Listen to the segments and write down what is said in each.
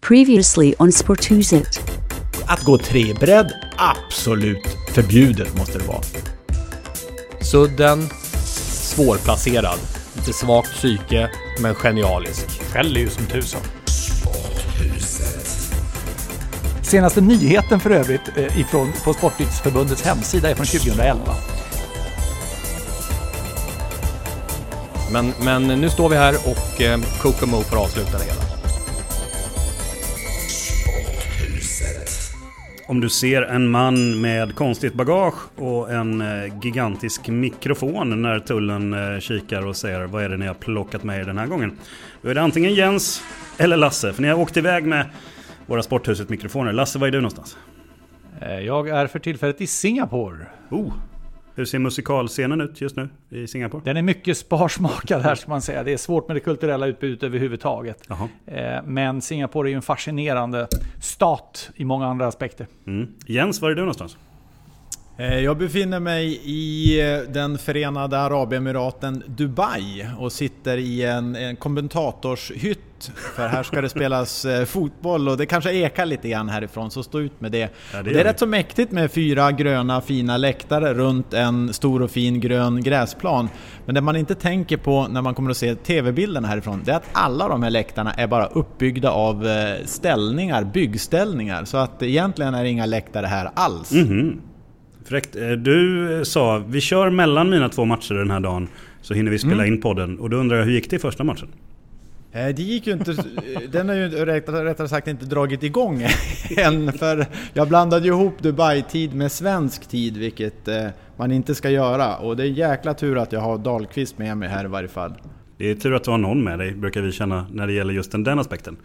Previously on Sporthuset. Att gå trebredd, absolut förbjudet måste det vara. Sudden, svårplacerad. Lite svagt psyke, men genialisk. Skäller ju som tusan. Senaste nyheten för övrigt eh, ifrån, på Sportnyttsförbundets hemsida är från 2011. Men, men nu står vi här och eh, Kokomo får avsluta det hela. Om du ser en man med konstigt bagage och en eh, gigantisk mikrofon när tullen eh, kikar och säger vad är det ni har plockat med er den här gången? Då är det antingen Jens eller Lasse, för ni har åkt iväg med våra Sporthuset-mikrofoner. Lasse, var är du någonstans? Eh, Jag är för tillfället i Singapore. Oh, hur ser musikalscenen ut just nu i Singapore? Den är mycket sparsmakad här ska man säga. Det är svårt med det kulturella utbudet överhuvudtaget. Jaha. Eh, Men Singapore är ju en fascinerande stat i många andra aspekter. Mm. Jens, var är du någonstans? Eh, Jag befinner mig i eh, den förenade Arabemiraten Dubai och sitter i en, en kommentatorshytt. För här ska det spelas eh, fotboll och det kanske ekar lite grann härifrån, så stå ut med det. Ja, det det, är rätt så mäktigt med fyra gröna fina läktare runt en stor och fin grön gräsplan. Men det man inte tänker på när man kommer att se TV-bilderna härifrån, det är att alla de här läktarna är bara uppbyggda av ställningar, byggställningar. Så att egentligen är det inga läktare här alls. Mhm. Fräckt. Eh, Du eh, sa vi kör mellan mina två matcher den här dagen så hinner vi spela in podden. Och då undrar jag hur gick det i första matchen? Eh, Det gick ju inte, den har ju rättare sagt inte dragit igång än för jag blandade ju ihop Dubai-tid med svensk tid vilket man inte ska göra och det är jäkla tur att jag har Dahlqvist med mig här i varje fall. Det är tur att du har någon med dig, brukar vi känna när det gäller just den, den aspekten.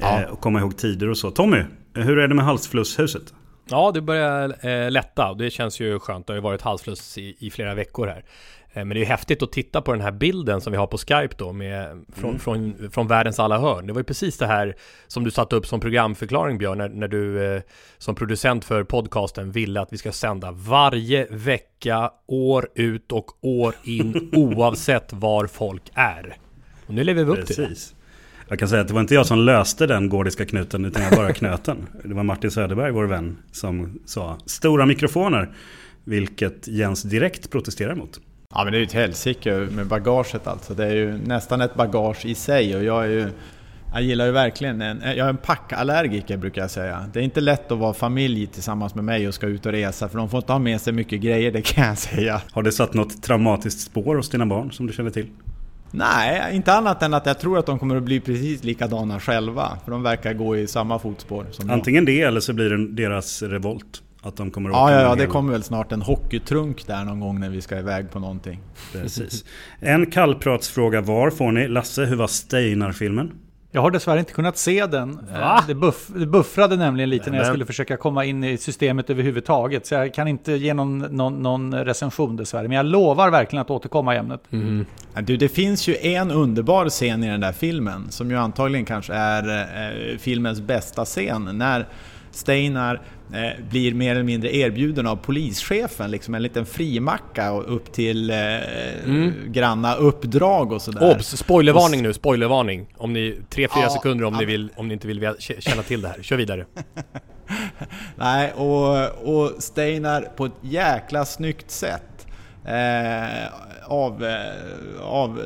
Ja. Eh, och komma ihåg tider och så. Tommy, hur är det med halsflusshuset? Ja, det börjar eh, lätta och det känns ju skönt. Det har ju varit halsfluss i, i flera veckor här. Eh, men det är ju häftigt att titta på den här bilden som vi har på Skype då med, från, från, från världens alla hörn. Det var ju precis det här som du satte upp som programförklaring Björn, när, när du eh, som producent för podcasten ville att vi ska sända varje vecka, år ut och år in, oavsett var folk är. Och nu lever vi upp till det. Jag kan säga att det var inte jag som löste den gordiska knuten utan jag bara knöt den. Det var Martin Söderberg, vår vän, som sa stora mikrofoner. Vilket Jens direkt protesterar mot. Ja men det är ju ett helsike med bagaget alltså. Det är ju nästan ett bagage i sig och jag är ju jag gillar ju verkligen en, jag är en packallergiker brukar jag säga. Det är inte lätt att vara familj tillsammans med mig och ska ut och resa för de får inte ha med sig mycket grejer, det kan jag säga. Har det satt något traumatiskt spår hos dina barn som du känner till? Nej, inte annat än att jag tror att de kommer att bli precis likadana själva. För de verkar gå i samma fotspår som jag. Antingen det eller så blir det deras revolt. Att de kommer att Ja, ja, ja, det kommer väl snart en hockeytrunk där någon gång när vi ska iväg på någonting. Precis. En kallpratsfråga var får ni. Lasse, hur var Steinar-filmen? Jag har dessvärre inte kunnat se den. Eh, Va? Det, buff, det buffrade nämligen lite när jag Men- skulle försöka komma in i systemet överhuvudtaget. Så jag kan inte ge någon, någon, någon recension dessvärre. Men jag lovar verkligen att återkomma i ämnet. Ja, Du, det finns ju en underbar scen i den där filmen som ju antagligen kanske är eh, filmens bästa scen. När Steinar eh, blir mer eller mindre erbjuden av polischefen, liksom en liten frimacka och upp till eh, granna uppdrag och sådär. Obs! Spoilervarning nu, spoilervarning. Om ni, 3-4 Ja, sekunder om ja, ni, vill, om ni inte vill känna till det här. Kör vidare. Nej, och, och Steinar på ett jäkla snyggt sätt eh, av, eh, av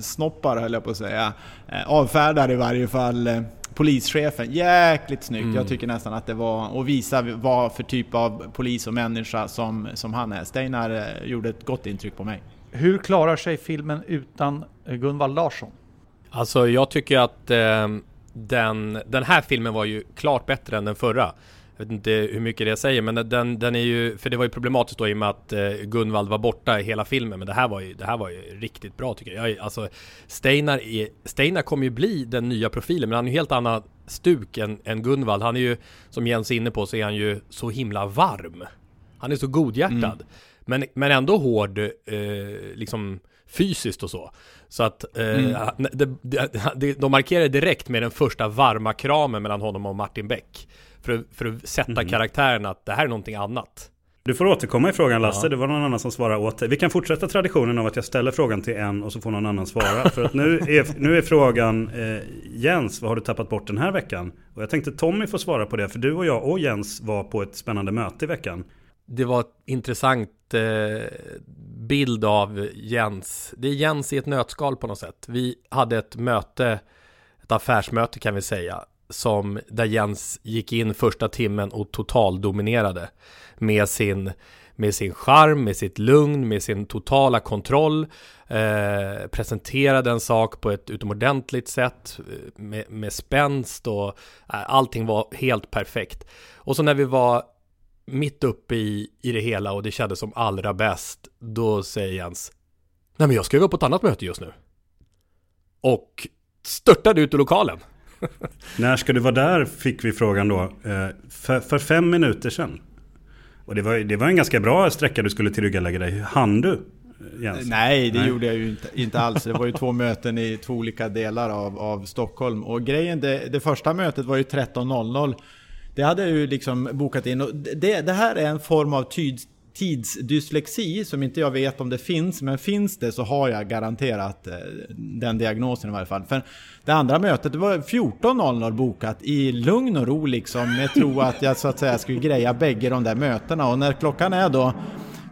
snoppar höll jag på att säga. Eh, avfärdar i varje fall eh, polischefen. Jäkligt snyggt. Mm. Jag tycker nästan att det var, och visa vad för typ av polis och människa som, som han är. Steinar eh, gjorde ett gott intryck på mig. Hur klarar sig filmen utan Gunvald Larsson? Alltså jag tycker att eh, den, den här filmen var ju klart bättre än den förra. Jag vet inte hur mycket det säger men den, den är ju, för det var ju problematiskt då i och med att eh, Gunvald var borta i hela filmen men det här var ju, det här var ju riktigt bra tycker jag. Alltså Steinar, är, Steinar kommer ju bli den nya profilen men han är ju helt annan stuk än, än Gunvald. Han är ju, som Jens är inne på, så är han ju så himla varm. Han är så godhjärtad. Mm. Men, men ändå hård, eh, liksom fysiskt och så. Så att eh, mm. det, det, de markerar direkt med den första varma kramen mellan honom och Martin Beck. För att, för att sätta mm. karaktären att det här är någonting annat. Du får återkomma i frågan Lasse, ja. det var någon annan som svarade åt dig. Vi kan fortsätta traditionen av att jag ställer frågan till en och så får någon annan svara. för att nu är, nu är frågan eh, Jens, vad har du tappat bort den här veckan? Och jag tänkte Tommy får svara på det, för du och jag och Jens var på ett spännande möte i veckan. Det var ett intressant eh, bild av Jens. Det är Jens i ett nötskal på något sätt. Vi hade ett möte, ett affärsmöte kan vi säga, som där Jens gick in första timmen och totaldominerade med sin med sin charm, med sitt lugn, med sin totala kontroll. Eh, presenterade en sak på ett utomordentligt sätt eh, med, med spänst och eh, allting var helt perfekt. Och så när vi var mitt uppe i, i det hela och det kändes som allra bäst, då säger Jens Nej men jag ska vara på ett annat möte just nu. Och störtade ut ur lokalen. När ska du vara där? Fick vi frågan då. Eh, för, för fem minuter sedan. Och det var, det var en ganska bra sträcka du skulle tillryggalägga dig. Hann du? Jens? Nej, det Nej. gjorde jag ju inte, inte alls. Det var ju två möten i två olika delar av, av Stockholm. Och grejen, det, det första mötet var ju 13.00. Det hade jag ju liksom bokat in. Och det, det här är en form av tyd, tidsdyslexi som inte jag vet om det finns. Men finns det så har jag garanterat eh, den diagnosen i varje fall. För det andra mötet det var 14.00 bokat i lugn och ro liksom. Med tro att jag så att säga skulle greja bägge de där mötena. Och när klockan är då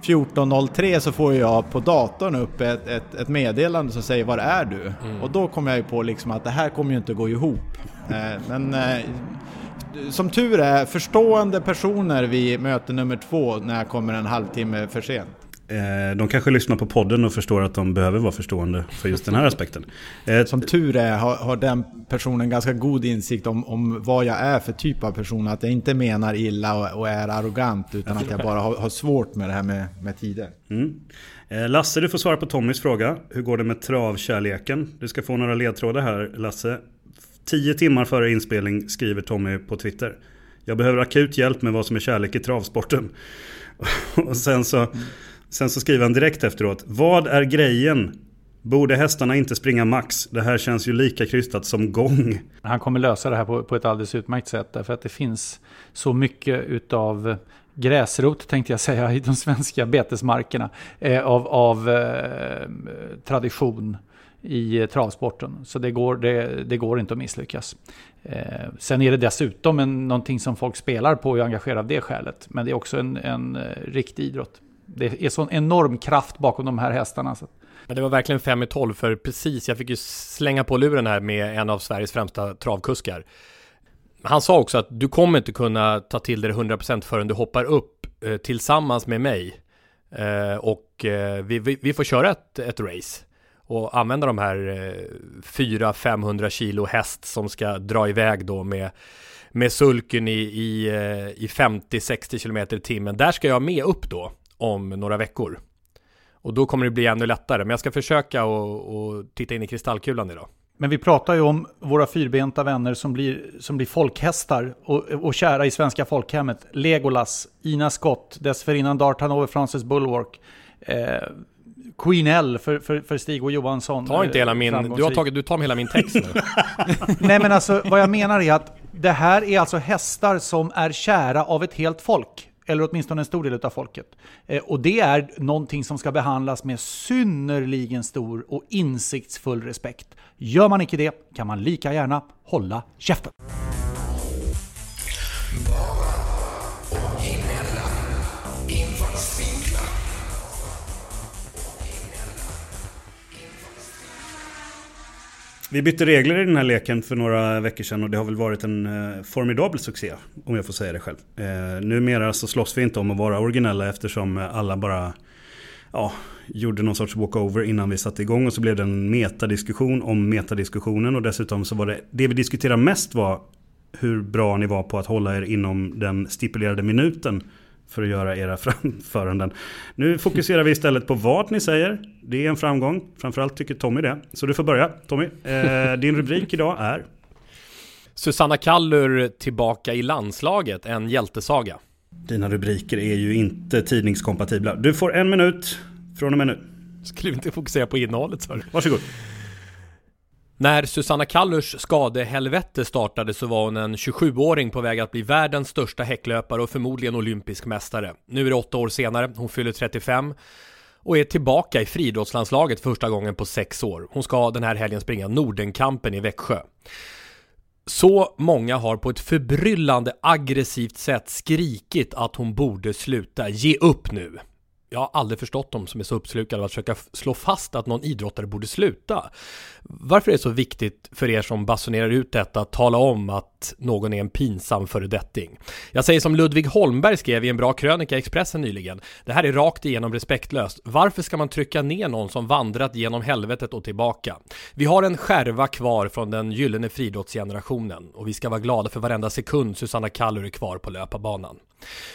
14.03 så får jag på datorn upp ett, ett, ett meddelande som säger var är du? Mm. Och då kommer jag ju på liksom att det här kommer ju inte gå ihop. Eh, men eh, som tur är förstående personer vid möte nummer två när jag kommer en halvtimme för sent. Eh, de kanske lyssnar på podden och förstår att de behöver vara förstående för just den här aspekten. Eh, som tur är har, har den personen ganska god insikt om, om vad jag är för typ av person. Att jag inte menar illa och, och är arrogant utan att jag bara har, har svårt med det här med, med tider. Mm. Eh, Lasse, du får svara på Tommys fråga. Hur går det med travkärleken? Du ska få några ledtrådar här, Lasse. Tio timmar före inspelning skriver Tommy på Twitter. Jag behöver akut hjälp med vad som är kärlek i travsporten. Och sen så, sen så skriver han direkt efteråt. Vad är grejen? Borde hästarna inte springa max? Det här känns ju lika krystat som gång. Han kommer lösa det här på, på ett alldeles utmärkt sätt. Därför att det finns så mycket utav gräsrot tänkte jag säga i de svenska betesmarkerna. Eh, av av eh, tradition i eh, travsporten. Så det går, det, det går inte att misslyckas. Eh, sen är det dessutom en, någonting som folk spelar på och är engagerade av det skälet. Men det är också en, en eh, riktig idrott. Det är sån enorm kraft bakom de här hästarna. Så. Men det var verkligen 5 i 12 för precis, jag fick ju slänga på luren här med en av Sveriges främsta travkuskar. Han sa också att du kommer inte kunna ta till dig det 100% förrän du hoppar upp eh, tillsammans med mig. Eh, och eh, vi, vi, vi, får köra ett, ett race och använda de här eh, 400-500 kilo häst som ska dra iväg då med med sulken i, i, eh, i 50-60 km i timmen. Där ska jag med upp då om några veckor. Och då kommer det bli ännu lättare. Men jag ska försöka och, titta in i kristallkulan idag. Men vi pratar ju om våra fyrbenta vänner som blir, som blir folkhästar och, och kära i svenska folkhemmet. Legolas, Ina Scott, dessförinnan Dartanover Francis Bulwark. Eh, Queen L för, för, för Stig och Johansson. Ta inte hela min, du har tagit, du tar hela min text nu. Nej men alltså vad jag menar är att det här är alltså hästar som är kära av ett helt folk. Eller åtminstone en stor del av folket. Eh, och det är någonting som ska behandlas med synnerligen stor och insiktsfull respekt. Gör man inte det kan man lika gärna hålla käften. Vi bytte regler i den här leken för några veckor sedan och det har väl varit en eh, formidabel succé. Om jag får säga det själv. Eh, numera så slåss vi inte om att vara originella eftersom alla bara ja, gjorde någon sorts walkover innan vi satte igång och så blev det en metadiskussion om metadiskussionen och dessutom så var det, det vi diskuterade mest var hur bra ni var på att hålla er inom den stipulerade minuten för att göra era framföranden. Nu fokuserar vi istället på vad ni säger. Det är en framgång. Framförallt tycker Tommy det. Så du får börja Tommy. Eh, din rubrik idag är? Susanna Kallur tillbaka i landslaget, en hjältesaga. Dina rubriker är ju inte tidningskompatibla. Du får en minut från och med nu. Skulle vi inte fokusera på innehållet du? Varsågod. När Susanna Kallurs skadehelvete startade så var hon en 27-åring på väg att bli världens största häcklöpare och förmodligen olympisk mästare. Nu är det åtta år senare, hon fyller 35 och är tillbaka i friidrottslandslaget första gången på sex år. Hon ska den här helgen springa Nordenkampen i Växjö. Så många har på ett förbryllande aggressivt sätt skrikit att hon borde sluta. Ge upp nu! Jag har aldrig förstått dem som är så uppslukade av att försöka slå fast att någon idrottare borde sluta. Varför är det så viktigt för er som basunerar ut detta att tala om att någon är en pinsam föredetting? Jag säger som Ludvig Holmberg skrev i en bra krönika i Expressen nyligen. Det här är rakt igenom respektlöst. Varför ska man trycka ner någon som vandrat genom helvetet och tillbaka? Vi har en skärva kvar från den gyllene friidrottsgenerationen och vi ska vara glada för varenda sekund Susanna Kallur är kvar på löparbanan.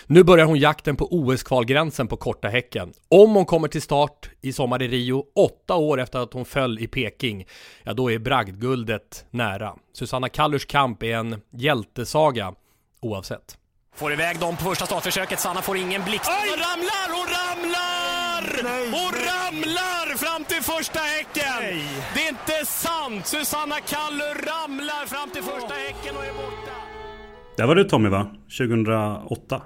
Nu börjar hon jakten på OS-kvalgränsen på korta häcken. Om hon kommer till start i sommar i Rio, åtta år efter att hon föll i Peking, ja då är bragdguldet nära. Susanna Kallurs kamp är en hjältesaga, oavsett. Får iväg dem på första startförsöket, Sanna får ingen blixt. Hon ramlar, hon ramlar! Nej. Hon ramlar fram till första häcken! Nej. Det är inte sant! Susanna Kallur ramlar fram till första häcken och är borta. Där var du Tommy va? 2008?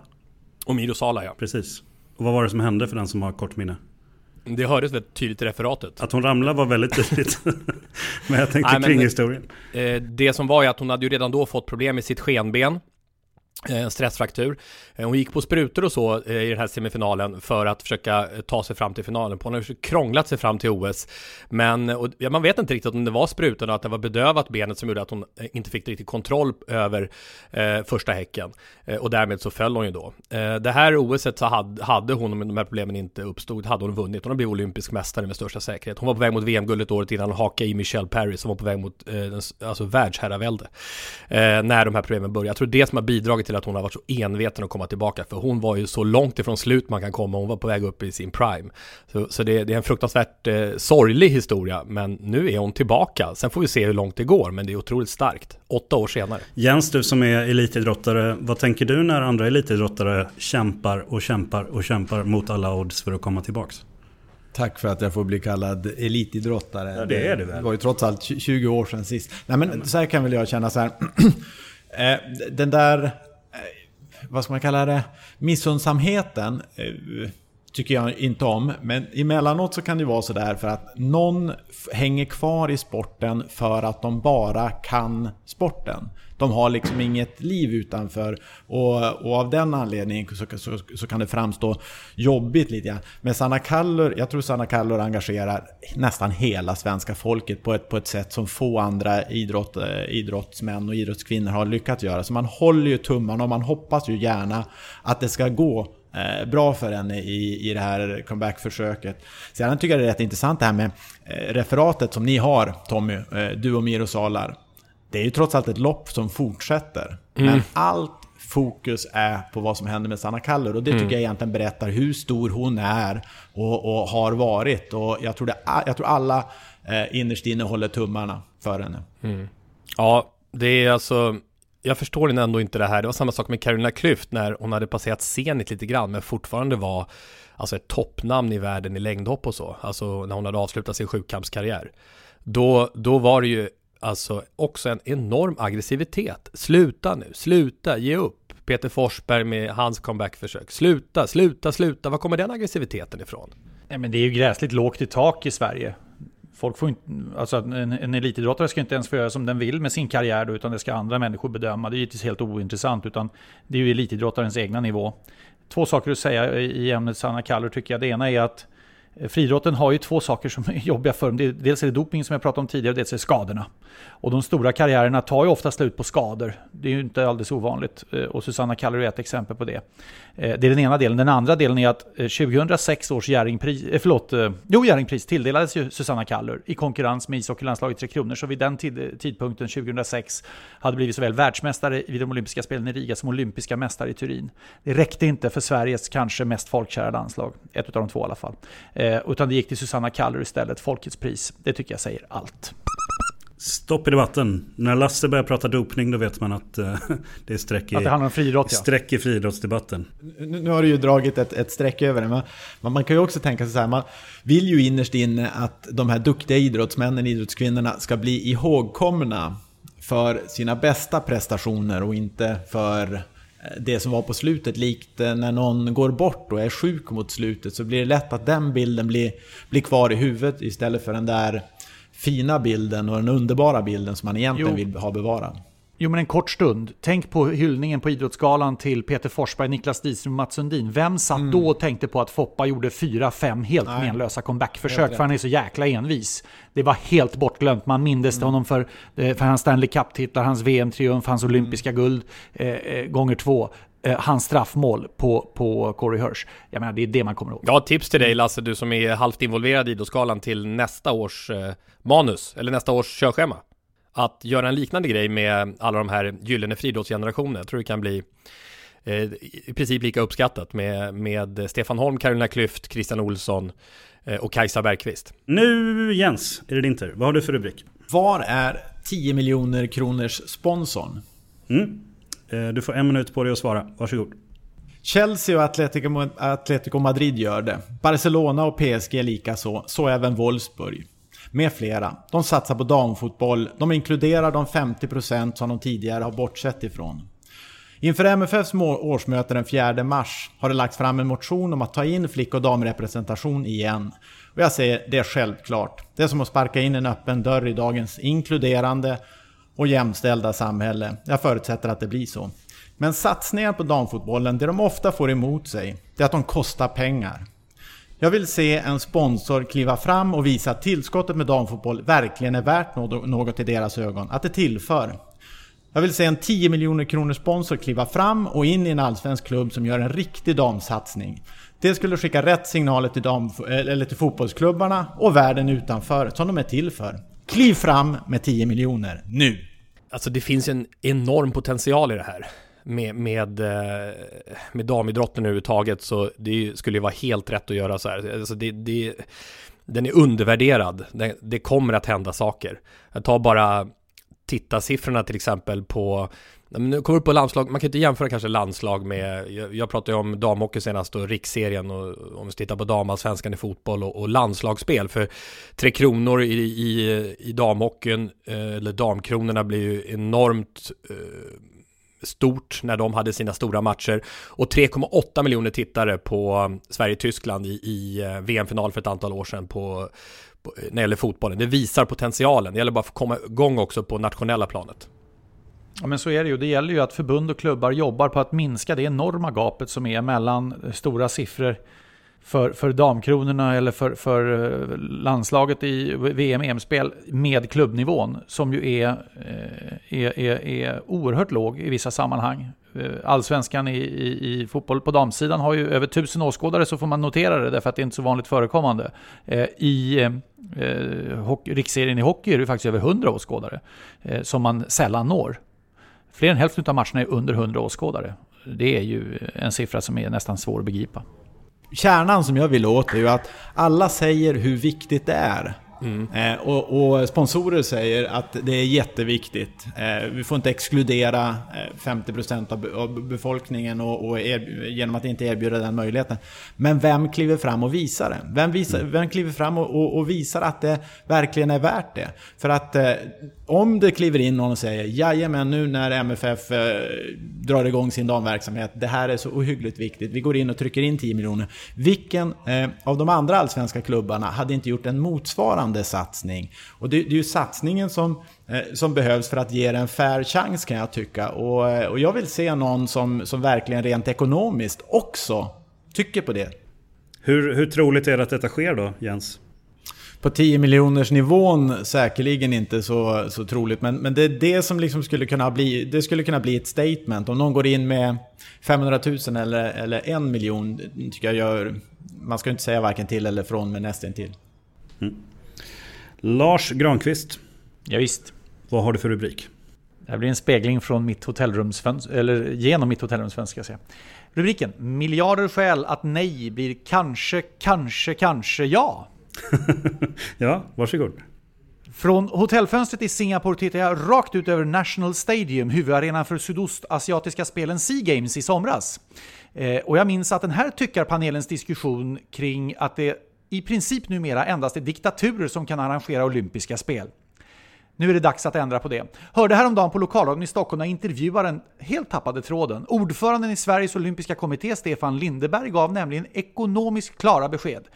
Och Miro Sala ja. Precis. Och vad var det som hände för den som har kort minne? Det hördes väldigt tydligt i referatet. Att hon ramlade var väldigt tydligt. men jag tänkte kring historien. Eh, det som var ju att hon hade ju redan då fått problem med sitt skenben. Eh, en stressfraktur. Eh, hon gick på sprutor och så eh, i den här semifinalen för att försöka ta sig fram till finalen. Hon har krånglat sig fram till OS. Men och, ja, man vet inte riktigt om det var sprutorna, att det var bedövat benet som gjorde att hon inte fick riktigt kontroll över eh, första häcken. Eh, och därmed så föll hon ju då. Eh, det här OSet så hade, hade hon, om de här problemen inte uppstod, hade hon vunnit. Hon har blivit olympisk mästare med största säkerhet. Hon var på väg mot VM-guldet året innan och hakade i Michelle Perry som var på väg mot eh, alltså världsherravälde. när de här problemen började. Jag tror det som har bidragit till till att hon har varit så enveten att komma tillbaka. För hon var ju så långt ifrån slut man kan komma. Hon var på väg upp i sin prime. Så, så det, det, är en fruktansvärt eh, sorglig historia. Men nu är hon tillbaka. Sen får vi se hur långt det går. Men det är otroligt starkt. Åtta år senare. Jens, du som är elitidrottare. Vad tänker du när andra elitidrottare kämpar och kämpar och kämpar mot alla odds för att komma tillbaks? Tack för att jag får bli kallad elitidrottare. Ja, det är du väl? Det var ju trots allt 20 år sedan sist. Nej men så här kan väl jag känna så här. Eh, den där vad ska man kalla det, missundsamheten eh, tycker jag inte om. Men emellanåt så kan det vara sådär för att någon hänger kvar i sporten för att de bara kan sporten. De har liksom inget liv utanför och, och av den anledningen så, så, så, kan det framstå jobbigt lite grann. Men Sanna Kallur, jag tror Sanna Kallur engagerar nästan hela svenska folket på ett, på ett sätt som få andra idrott, eh, idrottsmän och idrottskvinnor har lyckats göra. Så man håller ju tummarna och man hoppas ju gärna att det ska gå eh, bra för henne i, i det här comebackförsöket. Sedan tycker jag det är rätt intressant det här med eh, referatet som ni har Tommy, du och Miro Salar det är ju trots allt ett lopp som fortsätter. Mm. Men allt fokus är på vad som händer med Sanna Kallur. Och det tycker mm. jag egentligen berättar hur stor hon är och, och har varit. Och jag tror, det, jag tror alla eh, innerst inne håller tummarna för henne. Mm. Ja, det är alltså... Jag förstår ändå inte det här. Det var samma sak med Carolina Klüft när hon hade passerat Zenit lite grann, men fortfarande var alltså ett toppnamn i världen i längdhopp och så. Alltså när hon hade avslutat sin sjukkampskarriär. Då, då var det ju alltså också en enorm aggressivitet. Sluta nu, sluta, ge upp. Peter Forsberg med hans comebackförsök. Sluta, sluta, sluta. Var kommer den aggressiviteten ifrån? Nej, men det är ju gräsligt lågt i tak i Sverige. Folk får inte, alltså en, en elitidrottare ska inte ens få göra som den vill med sin karriär då, utan det ska andra människor bedöma. Det är givetvis helt ointressant, utan det är ju elitidrottarens egna nivå. Två saker att säga i ämnet Sanna Kallur tycker jag. Det ena är att Eh, Eh, friidrotten har ju två saker som är jobbiga för dem. Dels är det doping som jag pratade om tidigare, och dels är det skadorna. Och de stora karriärerna tar ju ofta slut på skador. Det är ju inte alldeles ovanligt. Eh, och Susanna Kallur är ett exempel på det. Eh, det är den ena delen. Den andra delen är att 2006 års Jerringpris, förlåt, jo Jerringpris tilldelades ju Susanna Kallur i konkurrens med ishockeylandslaget Tre Kronor. Så vid den tidpunkten, 2006, hade blivit såväl världsmästare vid de olympiska spelen i Riga som olympiska mästare i Turin. Det räckte inte för Sveriges kanske mest folkkära landslag, ett av de två i alla fall. Eh, utan det gick till Susanna Kallur istället, Folkets pris. Det tycker jag säger allt. Stopp i debatten. När Lasse börjar prata dopning då vet man att uh, det är streck i, att det handlar om friidrott, ja. streck i friidrottsdebatten. Nu, nu har du ju dragit ett, ett streck över det, men man, man kan ju också tänka sig så här, man vill ju innerst inne att de här duktiga idrottsmännen, idrottskvinnorna ska bli ihågkomna för sina bästa prestationer och inte för det som var på slutet, likt eh, när någon går bort och är sjuk mot slutet, så blir det lätt att den bilden blir, blir kvar i huvudet istället för den där fina bilden och den underbara bilden som man egentligen jo. vill ha bevarad. Jo, men en kort stund. Tänk på hyllningen på Idrottsgalan till Peter Forsberg, Niklas Diström och Mats Sundin. Vem satt mm. då och tänkte på att Foppa gjorde fyra, fem helt Nej. menlösa comebackförsök för han är så jäkla envis. Det var helt bortglömt. Man mindes mm. honom för, eh, för hans Stanley Cup-titlar, hans VM-triumf, hans olympiska mm. guld eh, eh, gånger två eh, hans straffmål på, på Corey Hirsch. Jag menar, det är det man kommer ihåg. Ja, tips till dig Lasse, du som är halvt involverad i Idrottsgalan till nästa års eh, manus, eller nästa års körschema att göra en liknande grej med alla de här gyllene friidrottsgenerationerna. Jag tror det kan bli eh, i princip lika uppskattat med, med Stefan Holm, Carolina Klüft, Christian Olsson eh, och Kajsa Bergqvist. Nu Jens, är det din tur. Vad har du för rubrik? Var är 10 miljoner kronors sponsorn? Mm. Eh, du får en minut på dig att svara. Varsågod. Chelsea och Atletico, Atletico Madrid gör det. Barcelona och PSG likaså. Så även Wolfsburg med flera. De satsar på damfotboll. De inkluderar de 50% som de tidigare har bortsett ifrån. Inför MFFs årsmöte den 4 mars har det lagts fram en motion om att ta in flick och damrepresentation igen. Och jag säger, det är självklart. Det är som att sparka in en öppen dörr i dagens inkluderande och jämställda samhälle. Jag förutsätter att det blir så. Men satsningar på damfotbollen, det de ofta får emot sig, det är att de kostar pengar. Jag vill se en sponsor kliva fram och visa att tillskottet med damfotboll verkligen är värt något i deras ögon, att det tillför. Jag vill se en 10 miljoner kronor sponsor kliva fram och in i en allsvensk klubb som gör en riktig damsatsning. Det skulle skicka rätt signaler till, dam, eh, eller till fotbollsklubbarna och världen utanför, som de är till för. Kliv fram med 10 miljoner, nu! Alltså det finns en enorm potential i det här med, med, eh, med damidrotten överhuvudtaget så det skulle ju vara helt rätt att göra så här. Alltså det, det, den är undervärderad. Det, det kommer att hända saker. Jag tar bara tittarsiffrorna till exempel på nu kommer upp på landslag, man kan inte jämföra kanske landslag med, jag, jag pratade ju om damhockey senast och riksserien och om vi tittar på damallsvenskan i fotboll och, och landslagsspel. För Tre Kronor i, i, i damhockeyn, eh, eller damkronorna blir ju enormt eh, stort när de hade sina stora matcher och 3,8 miljoner tittare på um, Sverige-Tyskland i, i eh, VM-final för ett antal år sedan på, på, eh, när det gäller fotbollen. Det visar potentialen. Det gäller bara att få komma igång också på nationella planet. Ja men så är det ju. Det gäller ju att förbund och klubbar jobbar på att minska det enorma gapet som är mellan stora siffror för, för damkronorna eller för, för eh, landslaget i VM-EM-spel med klubbnivån som ju är, eh, är, är, är oerhört låg i vissa sammanhang. Eh, allsvenskan i, i, i, fotboll på damsidan har ju över tusen åskådare så får man notera det därför att det är inte så vanligt förekommande. I eh, hockey, riksserien i hockey är det faktiskt över hundra åskådare eh, som man sällan når. Fler än hälften av matcherna är under hundra åskådare. Det är ju en siffra som är nästan svår att begripa kärnan som jag vill åt är ju att alla säger hur viktigt det är. Mm. Eh, och, och, sponsorer säger att det är jätteviktigt. Eh, vi får inte exkludera eh, 50% av, av befolkningen och, och genom att inte erbjuda den möjligheten. Men vem kliver fram och visar det? Vem, visar, mm. vem kliver fram och, och, och, visar att det verkligen är värt det? För att eh, om det kliver in någon och säger jajamän nu när MFF eh, drar igång sin damverksamhet, det här är så ohyggligt viktigt, vi går in och trycker in 10 miljoner. Vilken eh, av de andra allsvenska klubbarna hade inte gjort en motsvarande satsning? Och det, det är ju satsningen som, eh, som behövs för att ge det en fair chans kan jag tycka. Och, eh, och jag vill se någon som, som verkligen rent ekonomiskt också tycker på det. Hur, hur troligt är det att detta sker då, Jens? På 10 miljoners nivån säkerligen inte så, så troligt. Men, men det är det som liksom skulle kunna bli, det skulle kunna bli ett statement. Om någon går in med 500 000 eller, eller en miljon, tycker jag gör... Man ska inte säga varken till eller från, men nästan till. Mm. Lars Granqvist. Ja, visst. Vad har du för rubrik? Det här blir en spegling från mitt hotellrumsfönster, eller genom mitt hotellrumsfönster ska jag säga. Rubriken Miljarder skäl att nej blir kanske, kanske, kanske ja. ja, varsågod. Från hotellfönstret i Singapore tittar jag rakt ut över National Stadium, huvudarenan för sydostasiatiska spelen Sea Games i somras. Eh, och jag minns att den här tyckarpanelens diskussion kring att det i princip numera endast är diktaturer som kan arrangera olympiska spel. Nu är det dags att ändra på det. Hörde häromdagen på lokalradion i Stockholm när intervjuaren helt tappade tråden. Ordföranden i Sveriges olympiska kommitté, Stefan Lindeberg, gav nämligen ekonomiskt klara besked.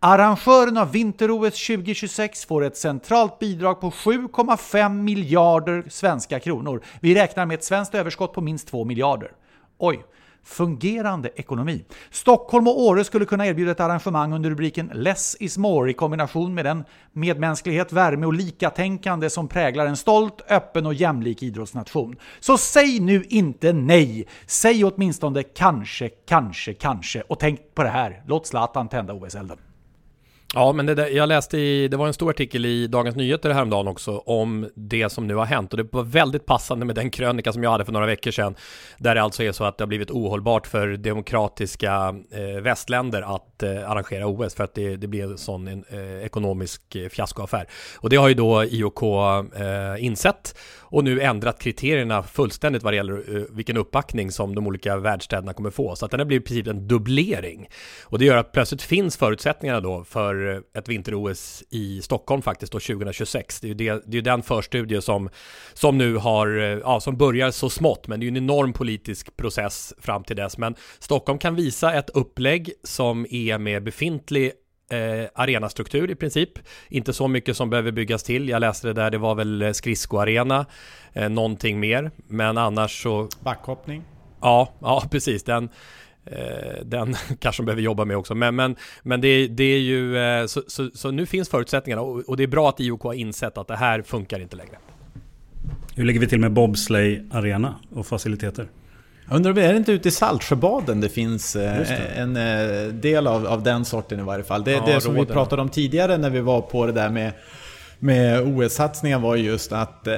Arrangören av vinter-OS 2026 får ett centralt bidrag på 7,5 miljarder svenska kronor. Vi räknar med ett svenskt överskott på minst 2 miljarder. Oj, fungerande ekonomi. Stockholm och Åre skulle kunna erbjuda ett arrangemang under rubriken Less is more i kombination med den medmänsklighet, värme och likatänkande som präglar en stolt, öppen och jämlik idrottsnation. Så säg nu inte nej! Säg åtminstone kanske, kanske, kanske och tänk på det här. Låt Zlatan tända OS-elden. Ja, men det där, jag läste i, det var en stor artikel i Dagens Nyheter häromdagen också om det som nu har hänt och det var väldigt passande med den krönika som jag hade för några veckor sedan där det alltså är så att det har blivit ohållbart för demokratiska eh, västländer att eh, arrangera OS för att det, det blir en sån eh, ekonomisk eh, fiaskoaffär. Och det har ju då IOK eh, insett och nu ändrat kriterierna fullständigt vad det gäller eh, vilken uppbackning som de olika världsstäderna kommer få. Så att den har blivit i princip en dubblering. Och det gör att plötsligt finns förutsättningarna då för eh, ett vinter-OS i Stockholm faktiskt då 2026. Det är ju det, det är den förstudie som, som nu har, eh, ja, som börjar så smått, men det är ju en enorm politisk process fram till dess. Men Stockholm kan visa ett upplägg som är med befintlig eh, arenastruktur i princip. Inte så mycket som behöver byggas till. Jag läste det där, det var väl eh, skridskoarena, eh, någonting mer. Men annars så... Backhoppning? Ja, ja precis. Den, eh, den kanske de behöver jobba med också. Men, men, men det, det är ju... Eh, så, så, så, nu finns förutsättningarna och, och det är bra att IOK har insett att det här funkar inte längre. Hur ligger vi till med bobsleigh arena och faciliteter? Jag undrar, är det inte ute i Saltsjöbaden det finns eh, det. en eh, del av, av den sorten i varje fall? Det, ja, det som vi pratade om tidigare när vi var på det där med med OS-satsningen var just att eh,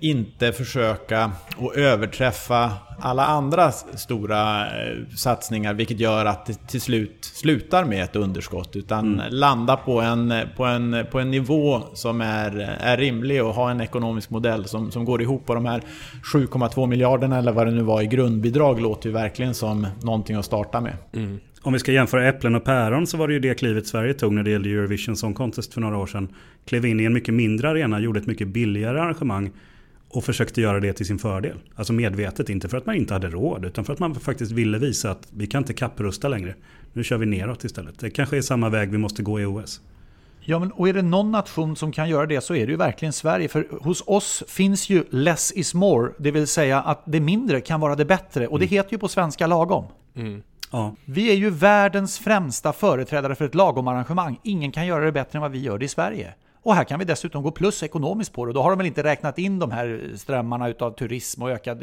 inte försöka att överträffa alla andra stora eh, satsningar, vilket gör att det till slut slutar med ett underskott. Utan mm. landa på en, på, en, på en nivå som är, är rimlig och ha en ekonomisk modell som, som går ihop. Och de här 7,2 miljarderna eller vad det nu var i grundbidrag låter ju verkligen som någonting att starta med. Mm. Om vi ska jämföra äpplen och päron så var det ju det klivet Sverige tog när det gällde Eurovision Song Contest för några år sedan. Klev in i en mycket mindre arena, gjorde ett mycket billigare arrangemang och försökte göra det till sin fördel. Alltså medvetet, inte för att man inte hade råd utan för att man faktiskt ville visa att vi kan inte kapprusta längre. Nu kör vi neråt istället. Det kanske är samma väg vi måste gå i OS. Ja, men och är det någon nation som kan göra det så är det ju verkligen Sverige. För hos oss finns ju less is more, det vill säga att det mindre kan vara det bättre. Och det mm. heter ju på svenska lagom. Mm. Ja. Vi är ju världens främsta företrädare för ett lagomarrangemang. Ingen kan göra det bättre än vad vi gör det i Sverige. Och här kan vi dessutom gå plus ekonomiskt på det. Då har de väl inte räknat in de här strömmarna utav turism och ökad,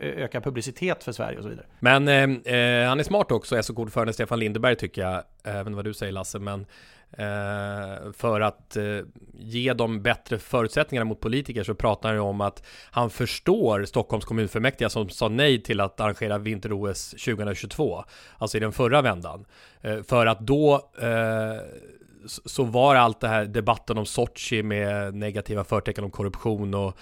ökad publicitet för Sverige och så vidare. Men eh, eh han är smart också, SOK-ordförande Stefan Lindeberg tycker jag. Även vad du säger Lasse, men Eh, Eh, för att eh, ge dem bättre förutsättningar mot politiker så pratar han ju om att han förstår Stockholms kommunfullmäktige som sa nej till att arrangera vinter-OS 2022, alltså i den förra vändan. Eh, för att då så var allt det här debatten om Sochi med negativa förtecken om korruption och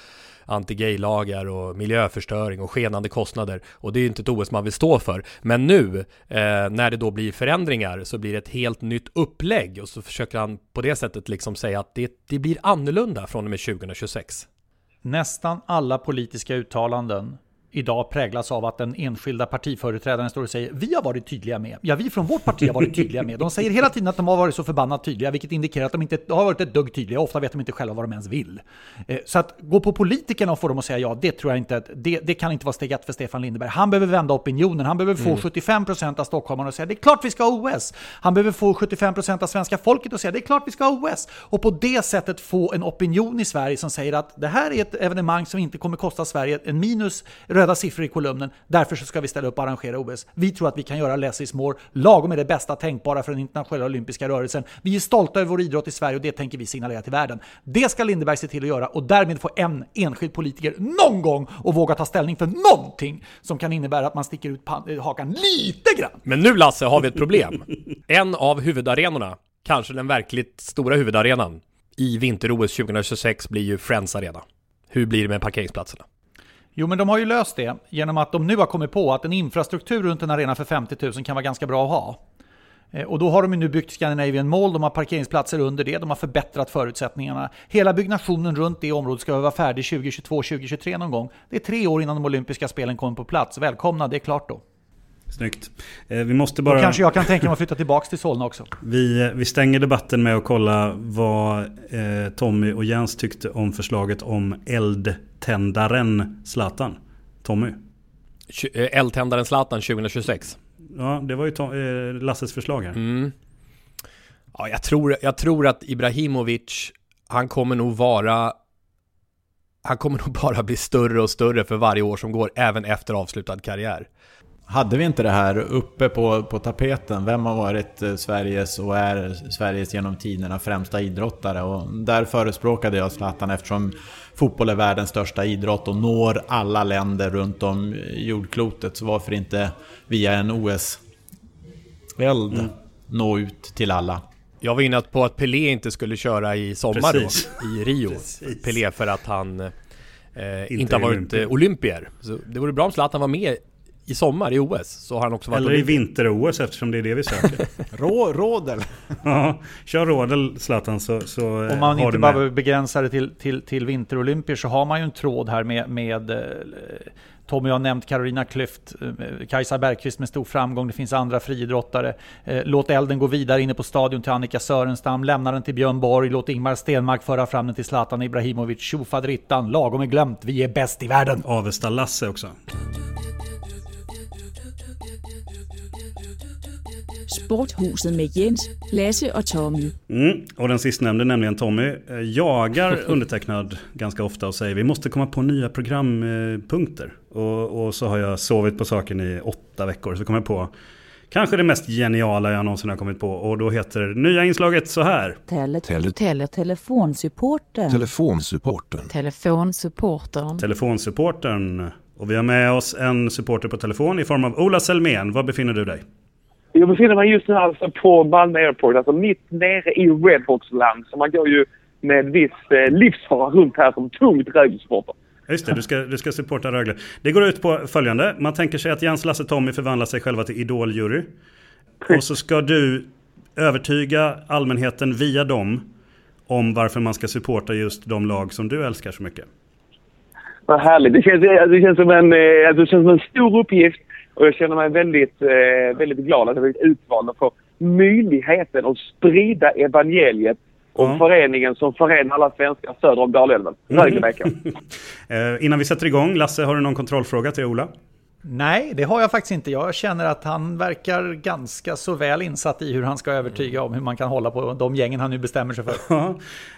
anti-gay-lagar och miljöförstöring och skenande kostnader. Och det är ju inte ett OS man vill stå för. Men nu, eh, när det då blir förändringar, så blir det ett helt nytt upplägg. Och så försöker han på det sättet liksom säga att det, det blir annorlunda från och med 2026. Nästan alla politiska uttalanden idag präglas av att den enskilda partiföreträdaren står och säger vi har varit tydliga med. Ja, vi från vårt parti har varit tydliga med. De säger hela tiden att de har varit så förbannat tydliga, vilket indikerar att de inte har varit ett dugg tydliga. Ofta vet de inte själva vad de ens vill. Eh, så att gå på politikerna och få dem att säga ja, det tror jag inte, det, det kan inte vara steg ett för Stefan Lindeberg. Han behöver vända opinionen, han behöver få mm. 75% av stockholmarna att säga det är klart vi ska ha OS. Han behöver få 75% av svenska folket att säga det är klart vi ska ha OS. Och på det sättet få en opinion i Sverige som säger att det här är ett evenemang som inte kommer kosta Sverige en minus röda siffror i kolumnen. Därför så ska vi ställa upp och arrangera OS. Vi tror att vi kan göra less is more. Lagom är det bästa tänkbara för den internationella olympiska rörelsen. Vi är stolta över vår idrott i Sverige och det tänker vi signalera till världen. Det ska Lindeberg se till att göra och därmed få en enskild politiker någon gång och våga ta ställning för någonting som kan innebära att man sticker ut eh, hakan lite grann. Men nu Lasse har vi ett problem. En av huvudarenorna, kanske den verkligt stora huvudarenan i vinter-OS 2026 blir ju Friends Arena. Hur blir det med parkeringsplatserna? Jo, men de har ju löst det genom att de nu har kommit på att en infrastruktur runt en arena för 50 000 kan vara ganska bra att ha. Eh, och då har de ju nu byggt Scandinavian Mall, de har parkeringsplatser under det, de har förbättrat förutsättningarna. Hela byggnationen runt det området ska vara färdig 2022-2023 någon gång. Det är tre år innan de olympiska spelen kommer på plats. Välkomna, det är klart då. Snyggt. Eh, vi måste bara... Då kanske jag kan tänka mig att flytta tillbaka till Solna också. Vi, eh, vi stänger debatten med att kolla vad eh, Tommy och Jens tyckte om förslaget om eldtändaren Zlatan. Tommy? Eldtändaren Zlatan 2026. Ja, det var ju Tom, eh, Lasses förslag här. Mm. Ja, jag tror, jag tror att Ibrahimovic, han kommer nog vara han kommer nog bara bli större och större för varje år som går, även efter avslutad karriär. Hade vi inte det här uppe på, på tapeten? Vem har varit eh, Sveriges och är Sveriges genom tiderna främsta idrottare? Och där förespråkade jag Zlatan eftersom fotboll är världens största idrott och når alla länder runt om jordklotet. Så varför inte via en OS-eld mm. nå ut till alla? Jag var inne på att Pelé inte skulle köra i sommar då, i Rio. Pelé för att han eh, inte, inte har varit olympier. olympier. Så det vore bra om Zlatan var med i sommar i OS så har han också varit Eller i vinter-OS eftersom det är det vi söker. Rå, rådel. ja, kör rådel Zlatan så, så Om man inte bara begränsar det till, till, till vinterolympier så har man ju en tråd här med, med eh, Tommy har nämnt Carolina Klüft, eh, Kajsa Bergqvist med stor framgång, det finns andra friidrottare. Eh, låt elden gå vidare inne på stadion till Annika Sörenstam, lämna den till Björn Borg, låt Ingmar Stenmark föra fram den till Zlatan Ibrahimovic, tjofaderittan, lagom är glömt, vi är bäst i världen. Avesta-Lasse också. Sporthuset med Jens, Lasse och Tommy. Mm, och den sistnämnde, nämligen Tommy, eh, jagar undertecknad ganska ofta och säger vi måste komma på nya programpunkter. Och, och så har jag sovit på saken i åtta veckor. Så kom jag på Kanske det mest geniala jag någonsin har kommit på och då heter nya inslaget så här. Tele, tele, tele, telefonsupporten. Telefonsupporten. Telefonsupporten. Telefonsupporten. Och vi har med oss en supporter på telefon i form av Ola Selmén. Var befinner du dig? Jag befinner mig just nu alltså på Malmö Airport, alltså mitt nere i Redhawks-land. Så man går ju med viss eh, livsfara runt här som tungt Rögle-supporter. Just det, du ska, du ska supporta Rögle. Det går ut på följande. Man tänker sig att Jens, Lasse, Tommy förvandlar sig själva till idoljury. Och så ska du övertyga allmänheten via dem om varför man ska supporta just de lag som du älskar så mycket. Vad härligt. Det känns, det känns, som, en, eh, det känns som en stor uppgift. Och jag känner mig väldigt, eh, väldigt glad att jag blivit utvald och få möjligheten att sprida evangeliet om ja. föreningen som förenar alla svenskar söder om Dalälven. Rögle mm. eh, Innan vi sätter igång, Lasse, har du någon kontrollfråga till Ola? Nej, det har jag faktiskt inte. Jag känner att han verkar ganska så väl insatt i hur han ska övertyga om hur man kan hålla på de gängen han nu bestämmer sig för. Ja,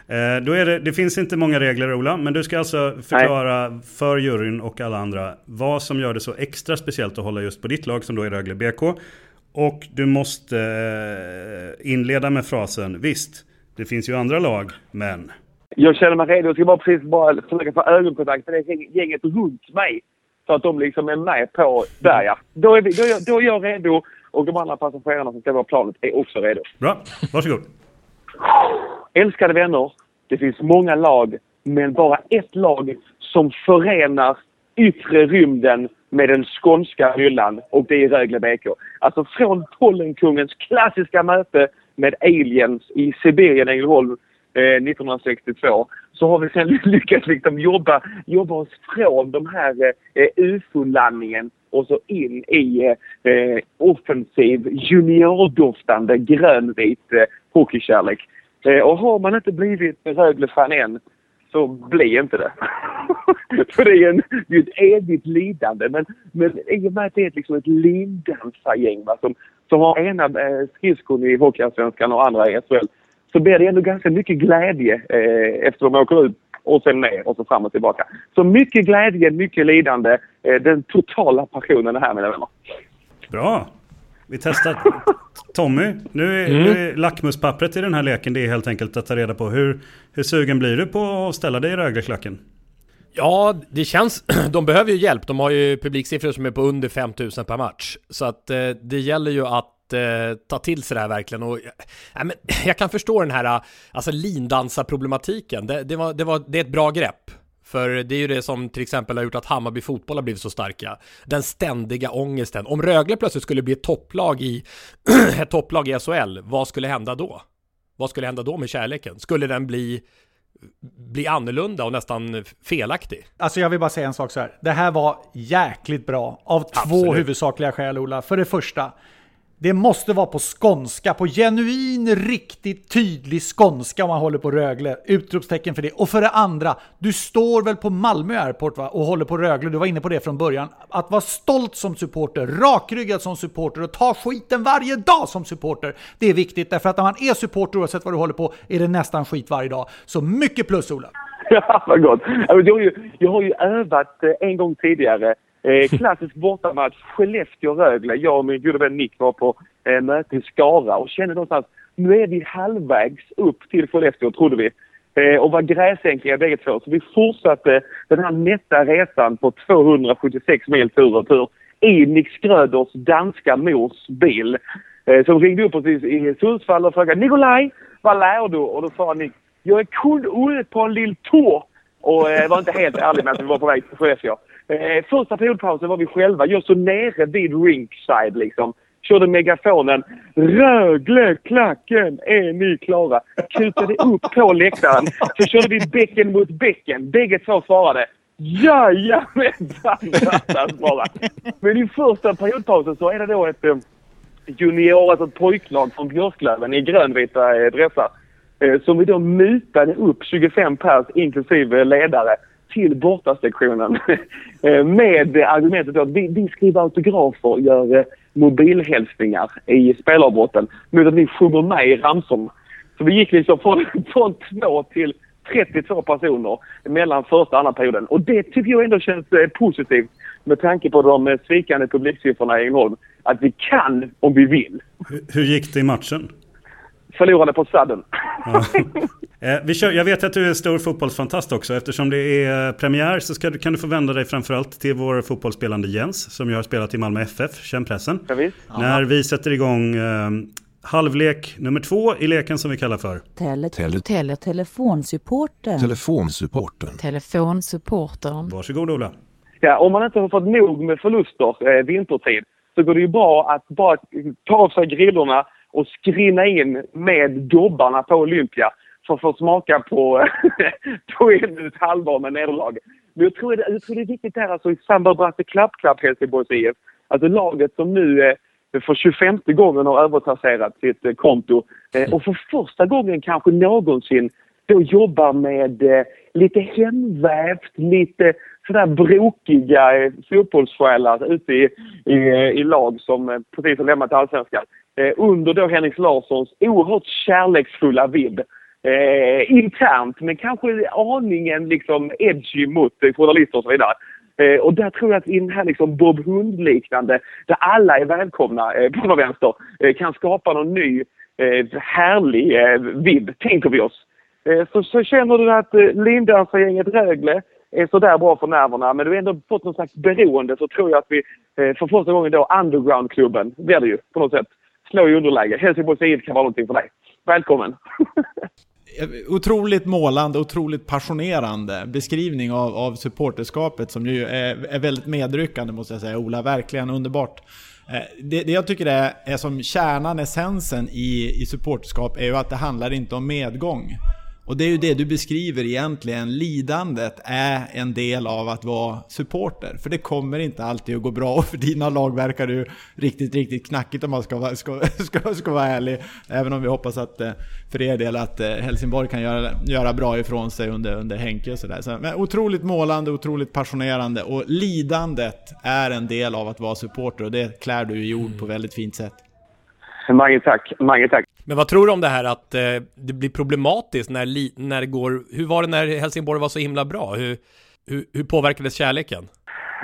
eh, då är det, det finns inte många regler Ola, men du ska alltså förklara Nej. för juryn och alla andra vad som gör det så extra speciellt att hålla just på ditt lag som då är Rögle BK. Och du måste eh, inleda med frasen Visst, det finns ju andra lag, men... Jag känner mig redo. Jag ska bara precis bara försöka få ögonkontakt med det gänget runt mig. Så att de liksom är med på där ja. Då är, vi, då, är, då är jag redo och de andra passagerarna som ska vara planet är också redo. Bra, varsågod. Älskade vänner, det finns många lag men bara ett lag som förenar yttre rymden med den skånska hyllan och det är Rögle BK. Alltså från Pollenkungens klassiska möte med aliens i Sibirien, Ängelholm, eh, 1962 så har vi sen lyckats liksom jobba, jobba oss från de här eh, ufo-landningen och så in i eh, eh offensiv juniordoftande grönvit eh, hockeykärlek. Eh, och har man inte blivit Rögle-fan än så bli inte det. För det är, en, det är ett evigt lidande. Men, men i och med att det är liksom ett lindansargäng som, som har ena eh, skridskon i Hockeyallsvenskan och andra i SHL så blir det ändå ganska mycket glädje eh, efter de åker ut och sen ner och så fram och tillbaka. Så mycket glädje, mycket lidande. Eh, den totala passionen är här mina vänner. Bra! Vi testar. Tommy, nu är, mm. nu är lackmuspappret i den här leken det är helt enkelt att ta reda på hur, hur sugen blir du på att ställa dig i Rögleklacken? Ja, det känns... De behöver ju hjälp. De har ju publiksiffror som är på under 5000 per match. Så att eh, det gäller ju att eh, ta till sig det här verkligen. Och, äh, men, jag kan förstå den här alltså, lindansa-problematiken. Det, det, var, det, var, det är ett bra grepp. För det är ju det som till exempel har gjort att Hammarby fotboll har blivit så starka. Den ständiga ångesten. Om Rögle plötsligt skulle bli ett topplag i, ett topplag i SHL, vad skulle hända då? Vad skulle hända då med kärleken? Skulle den bli bli annorlunda och nästan felaktig. Alltså jag vill bara säga en sak så här. Det här var jäkligt bra av Absolut. två huvudsakliga skäl Ola. För det första, det måste vara på skånska, på genuin, riktigt tydlig skånska om man håller på Rögle. Utropstecken för det. Och för det andra, du står väl på Malmö Airport va? och håller på Rögle, du var inne på det från början. Att vara stolt som supporter, rakryggad som supporter och ta skiten varje dag som supporter. Det är viktigt, därför att när man är supporter oavsett vad du håller på är det nästan skit varje dag. Så mycket plus Ola! Ja, vad gott! Jag har ju, jag har ju övat eh, en gång tidigare Eh, klassisk bortamatch, Skellefteå-Rögle. Jag och min gode vän Nick var på eh, möte i Skara och kände någonstans, nu är vi halvvägs upp till Skellefteå trodde vi. Eh, och var gräsänkliga bägge två. Så vi fortsatte den här nätta resan på 276 mil tur och tur i Nick Skröders danska mors bil. Eh, som ringde upp oss i, Sundsvall och frågade Nikolaj, vad lär du? Och då sa Nick, jag är kund ute på en liten tour. Och eh, var inte helt ärlig med att vi var på väg till Skellefteå. Eh, första periodpausen var vi själva. Jag stod nere vid rinkside liksom. Körde megafonen. Rögle, klacken, är ni klara? Kutade upp på läktaren. Så körde vi bäcken mot bäcken. Bägge två svarade. Jajamensan! Men i första periodpausen så är det då ett eh, junior, alltså ett pojklag från Björklöven i grönvita eh, dressar. Eh, som vi då mutade upp 25 pers inklusive ledare till bortasektionen eh, med argumentet att vi, vi skriver autografer och gör eh, mobilhälsningar i spelavbrotten mot att vi sjunger med i ramsorna. Så vi gick liksom från, från två till 32 personer mellan första och andra perioden. Och det tycker jag ändå känns eh, positivt med tanke på de svikande publiksiffrorna i Ängelholm. Att vi kan om vi vill. Hur, hur gick det i matchen? Förlorade på sadden. Ja. Eh, vi kör, jag vet att du är stor fotbollsfantast också. Eftersom det är premiär så ska, kan du få vända dig framförallt till vår fotbollsspelande Jens. Som ju har spelat i Malmö FF, känn pressen. Ja, När vi sätter igång eh, halvlek nummer två i leken som vi kallar för Tele, tele, tele telefonsupporten. Telefonsupporten. Telefonsupporten. Varsågod Ola. Ja, om man inte har fått nog med förluster eh, vintertid så går det ju bra att bara ta av sig grillorna och skrinna in med dobbarna på Olympia för att få smaka på, på ännu ett halvår med nederlag. Men jag tror, det, jag tror det är viktigt här alltså i med Brasse Klapp Klapp Helsingborgs IF. Alltså laget som nu eh, för 25 gången har övertrasserat sitt eh, konto eh, och för första gången kanske någonsin då jobbar med eh, lite hemvävt, lite sådär brokiga eh, fotbollssjälar ute i, i, eh, i lag som eh, precis har lämnat allsvenskan. Eh, under då Henrik Larssons oerhört kärleksfulla vibb. Eh, internt, men kanske aningen liksom edgy mot journalister och så vidare. Eh, och där tror jag att i den här liksom Bob Hund-liknande, där alla är välkomna eh, på någon vänster, eh, kan skapa någon ny eh, härlig eh, vibb, tänker vi oss. Eh, så, så känner du att eh, Lindansargänget Rögle är sådär bra för nerverna, men du har ändå fått någon slags beroende, så tror jag att vi eh, för första gången då undergroundklubben blir det ju på något sätt slå i underläge. Helsingborgs IF kan vara någonting för dig. Välkommen! otroligt målande, otroligt passionerande beskrivning av, av supporterskapet som ju är, är väldigt medryckande måste jag säga. Ola, verkligen underbart. Eh, det, det jag tycker är, är som kärnan, essensen i, i supporterskap är ju att det handlar inte om medgång. Och det är ju det du beskriver egentligen. Lidandet är en del av att vara supporter. För det kommer inte alltid att gå bra och för dina lag verkar det ju riktigt, riktigt knackigt om man ska, vara, ska, ska, ska vara ärlig. Även om vi hoppas att eh, för er del att eh, Helsingborg kan göra, göra bra ifrån sig under, under Henke och sådär. Så, men otroligt målande, otroligt passionerande och lidandet är en del av att vara supporter och det klär du i ord på väldigt fint sätt. Mange tack, mange tack. Men vad tror du om det här att eh, det blir problematiskt när, li- när det går... Hur var det när Helsingborg var så himla bra? Hur, hur, hur påverkades kärleken?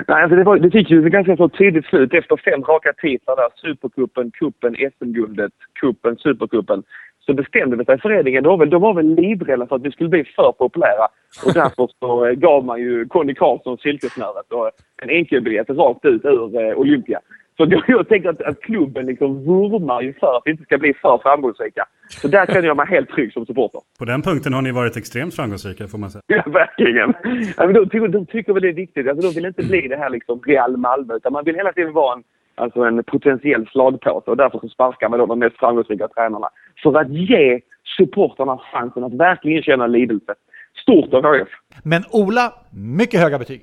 Nej, alltså det, var, det fick ju ett ganska så tidigt slut efter fem raka titlar där. Supercupen, cupen, SM-guldet, cupen, supercupen. Så bestämde sig föreningen, de var väl, de var väl livrädda för att vi skulle bli för populära. Och därför så eh, gav man ju Conny Karlsson silkesnöret och en enkelbiljett rakt ut ur eh, Olympia. Så jag, jag tänker att, att klubben liksom vurmar ju för att vi inte ska bli för framgångsrika. Så där känner jag mig helt trygg som supporter. På den punkten har ni varit extremt framgångsrika får man säga. Ja, verkligen. Ja, men de, tycker, de tycker väl det är viktigt. Alltså, de vill inte bli det här liksom Real Malmö, utan man vill hela tiden vara en, alltså en potentiell slagpåse. Och därför så sparkar man då de mest framgångsrika tränarna. För att ge supporterna chansen att verkligen känna lidelse. Stort av HF. Men Ola, mycket höga betyg.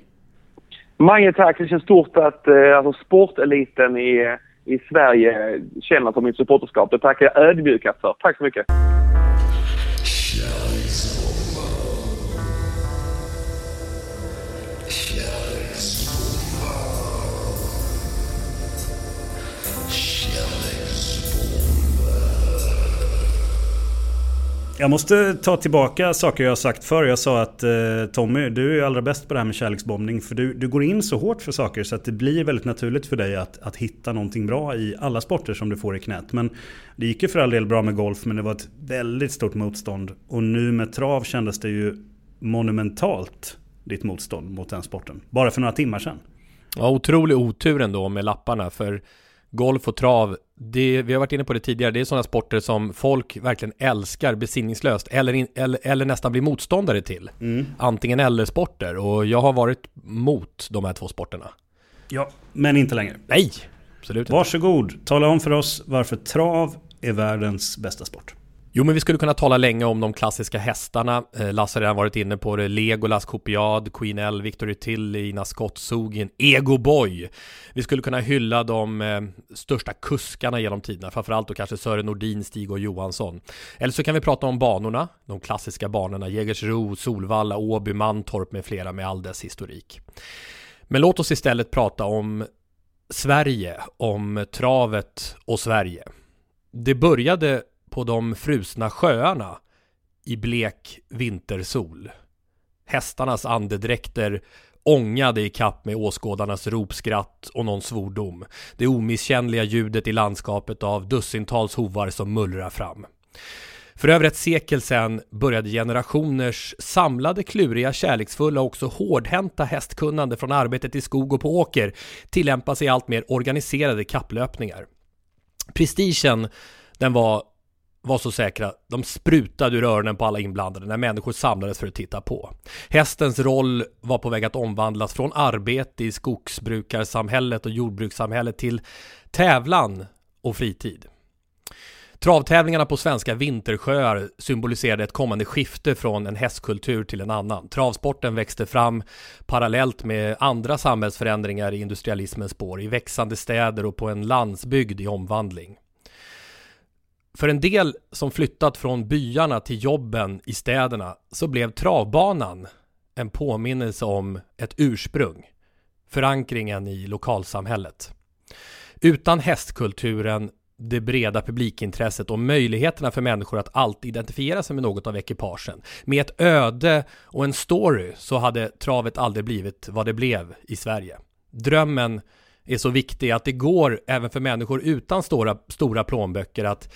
Mange tack. Det känns stort att eh, alltså, sporteliten i, i Sverige känner på mitt supporterskap. Det tackar jag ödmjukast för. Tack så mycket. Jag måste ta tillbaka saker jag har sagt förr. Jag sa att eh, Tommy, du är allra bäst på det här med kärleksbombning. För du, du går in så hårt för saker så att det blir väldigt naturligt för dig att, att hitta någonting bra i alla sporter som du får i knät. Men det gick ju för all del bra med golf men det var ett väldigt stort motstånd. Och nu med trav kändes det ju monumentalt ditt motstånd mot den sporten. Bara för några timmar sedan. Ja, otrolig otur ändå med lapparna för golf och trav, det, vi har varit inne på det tidigare, det är sådana sporter som folk verkligen älskar besinningslöst eller, in, eller, eller nästan blir motståndare till. Mm. Antingen eller-sporter och jag har varit mot de här två sporterna. Ja, men inte längre. Nej, absolut inte. Varsågod, tala om för oss varför trav är världens bästa sport. Jo, men vi skulle kunna tala länge om de klassiska hästarna. Eh, Lasse har redan varit inne på det. Legolas, Copiad, Queen L, Victory Tilly, Ina Scott, Sugin, Ego Boy. Vi skulle kunna hylla de eh, största kuskarna genom tiderna, framförallt då kanske Sören Nordin, Stig och Johansson. Eller så kan vi prata om banorna, de klassiska banorna, Jägersro, Solvalla, Åby, Mantorp med flera med all dess historik. Men låt oss istället prata om Sverige, om travet och Sverige. Det började på de frusna sjöarna i blek vintersol. Hästarnas andedräkter ångade i kapp med åskådarnas ropskratt och någon svordom. Det omisskännliga ljudet i landskapet av dussintals hovar som mullrar fram. För över ett sekel sedan började generationers samlade, kluriga, kärleksfulla och också hårdhänta hästkunnande från arbetet i skog och på åker tillämpas i allt mer organiserade kapplöpningar. Prestigen, den var var så säkra, de sprutade ur öronen på alla inblandade när människor samlades för att titta på. Hästens roll var på väg att omvandlas från arbete i skogsbrukarsamhället och jordbrukssamhället till tävlan och fritid. Travtävlingarna på svenska vintersjöar symboliserade ett kommande skifte från en hästkultur till en annan. Travsporten växte fram parallellt med andra samhällsförändringar i industrialismens spår, i växande städer och på en landsbygd i omvandling. För en del som flyttat från byarna till jobben i städerna så blev travbanan en påminnelse om ett ursprung, förankringen i lokalsamhället. Utan hästkulturen, det breda publikintresset och möjligheterna för människor att alltid identifiera sig med något av ekipagen. Med ett öde och en story så hade travet aldrig blivit vad det blev i Sverige. Drömmen är så viktig att det går även för människor utan stora, stora plånböcker att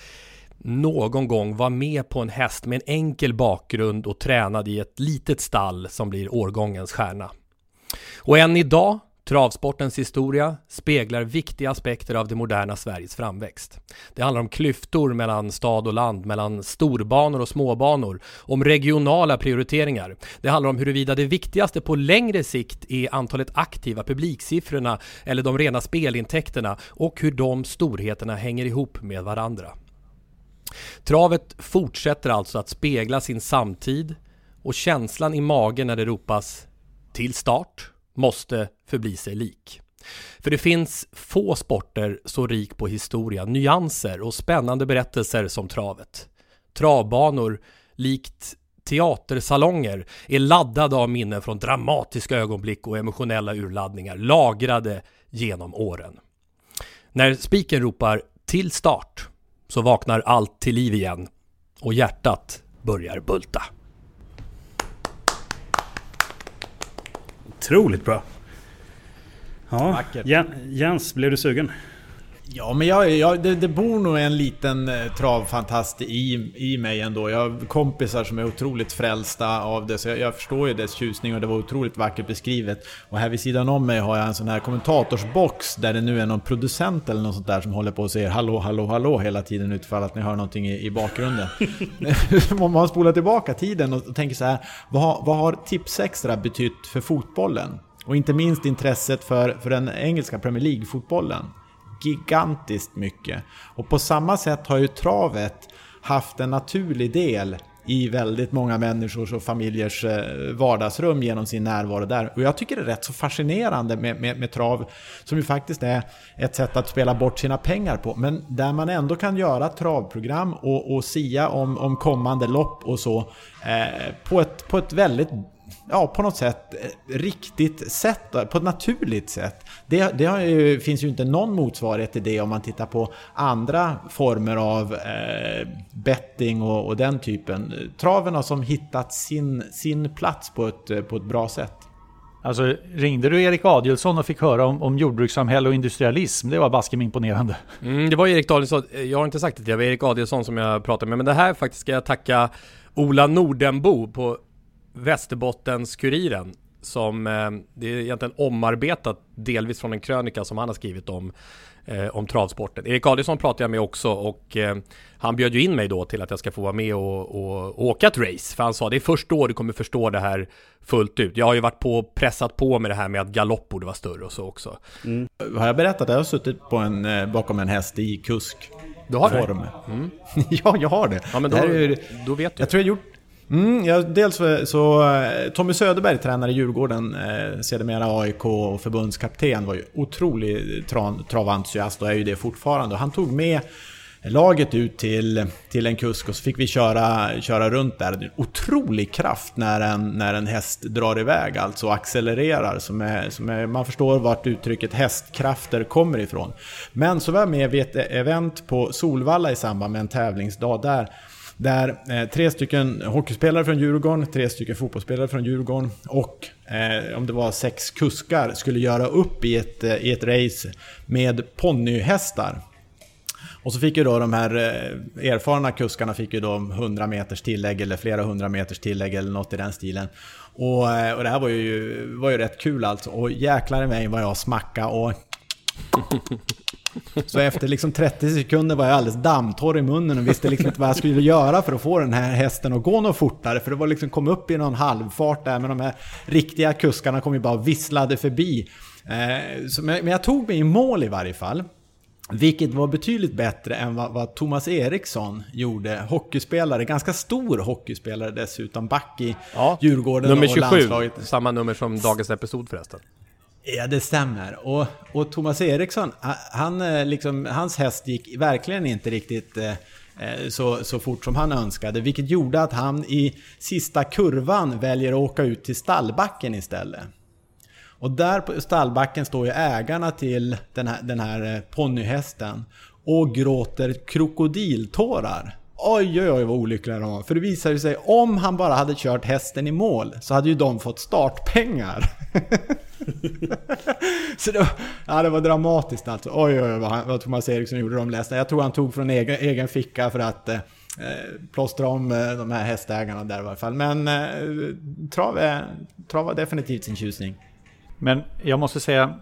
någon gång var med på en häst med en enkel bakgrund och tränad i ett litet stall som blir årgångens stjärna. Och än idag, travsportens historia, speglar viktiga aspekter av det moderna Sveriges framväxt. Det handlar om klyftor mellan stad och land, mellan storbanor och småbanor, om regionala prioriteringar. Det handlar om huruvida det viktigaste på längre sikt är antalet aktiva, publiksiffrorna eller de rena spelintäkterna och hur de storheterna hänger ihop med varandra. Travet fortsätter alltså att spegla sin samtid och känslan i magen när det ropas till start måste förbli sig lik. För det finns få sporter så rik på historia, nyanser och spännande berättelser som travet. Travbanor, likt teatersalonger, är laddade av minnen från dramatiska ögonblick och emotionella urladdningar lagrade genom åren. När spiken ropar till start så vaknar allt till liv igen och hjärtat börjar bulta. Otroligt bra. Ja, Jens, blev du sugen? Ja, men jag, jag, det, det bor nog en liten eh, travfantast i, i mig ändå. Jag har kompisar som är otroligt frälsta av det, så jag, jag förstår ju dess tjusning och det var otroligt vackert beskrivet. Och här vid sidan om mig har jag en sån här kommentatorsbox där det nu är någon producent eller något sånt där som håller på och säger hallå, hallå, hallå hela tiden utifall att ni hör någonting i, i bakgrunden. Om man spolar tillbaka tiden och tänker så här, vad, har- vad har Tipsextra betytt för fotbollen? Och inte minst intresset för, för den engelska Premier League-fotbollen gigantiskt mycket. Och på samma sätt har ju travet haft en naturlig del i väldigt många människors och familjers eh, vardagsrum genom sin närvaro där. Och jag tycker det är rätt så fascinerande med, med, med trav, som ju faktiskt är ett sätt att spela bort sina pengar på. Men där man ändå kan göra travprogram och, och sia om, om kommande lopp och så eh, på, ett, på ett väldigt ja, på något sätt eh, riktigt sätt, på ett naturligt sätt. Det, det har ju, finns ju inte någon motsvarighet till det om man tittar på andra former av eh, betting och, och den typen. Traven har som hittat sin, sin plats på ett, eh, på ett bra sätt. Alltså ringde du Erik Adielsson och fick höra om, om jordbrukssamhälle och industrialism? Det var baske mig imponerande. Mm, det var Erik Adielsson, jag har inte sagt det, det var Erik Adielsson som jag pratade med, men det här faktiskt ska jag tacka Ola Nordenbo på Västerbottens-Kuriren som, eh, det är egentligen omarbetat delvis från en krönika som han har skrivit om eh, om travsporten. Erik Adielsson pratade jag med också och eh, han bjöd ju in mig då till att jag ska få vara med och, och, och åka ett race. För han sa det är först då du kommer förstå det här fullt ut. Jag har ju varit på pressat på med det här med att galopp borde vara större och så också. Har jag berättat att jag har suttit på en, bakom en häst i kusk? Du har det? Mm. ja, jag har det. Ja men Det då, är ju- då vet du. Jag tror jag gjort... Mm, ja, dels så, så eh, Tommy Söderberg, tränare i Djurgården, eh, sedermera AIK och förbundskapten, var ju otrolig tra- traventusiast och är ju det fortfarande. Och han tog med laget ut till, till en kusk och så fick vi köra, köra runt där. Det är en otrolig kraft när en, när en häst drar iväg, alltså accelererar. Som är, som är, man förstår vart uttrycket hästkrafter kommer ifrån. Men så var jag med vid ett event på Solvalla i samband med en tävlingsdag där. Där eh, tre stycken hockeyspelare från Djurgården, tre stycken fotbollsspelare från Djurgården och eh, om det var sex kuskar skulle göra upp i ett, eh, i ett race med ponnyhästar. Och så fick ju då de här eh, erfarna kuskarna fick ju då 100 meters tillägg eller flera hundra meters tillägg eller något i den stilen. Och, eh, och det här var ju, var ju rätt kul alltså. Och jäklar i mig vad jag smacka och... Så efter liksom 30 sekunder var jag alldeles dammtorr i munnen och visste liksom inte vad jag skulle göra för att få den här hästen att gå något fortare. För det var liksom kom upp i någon halvfart där, men de här riktiga kuskarna kom ju bara och visslade förbi. Eh, men, jag tog mig i mål i varje fall. Vilket var betydligt bättre än vad, vad Thomas Eriksson gjorde. Hockeyspelare, ganska stor hockeyspelare dessutom. Back i Djurgården Nummer och 27, landslaget. samma nummer som dagens episod förresten. Ja, det stämmer. Och, och Thomas Eriksson, han, eh, liksom, hans häst gick verkligen inte riktigt eh, eh, så, så fort som han önskade. Vilket gjorde att han i sista kurvan väljer att åka ut till stallbacken istället. Och där på stallbacken står ju ägarna till den här, den här eh, ponnyhästen och gråter krokodiltårar. Oj, oj, oj vad olyckliga de var. För det visade sig, om han bara hade kört hästen i mål så hade ju de fått startpengar. så det var, ja, det var dramatiskt alltså. Oj, oj, oj vad, han, vad Thomas Eriksson gjorde de ledsna. Jag tror han tog från egen, egen ficka för att eh, eh plåstra om eh, de här hästägarna där i alla fall. Men eh, trav, är, trav var definitivt sin tjusning. Men jag måste säga,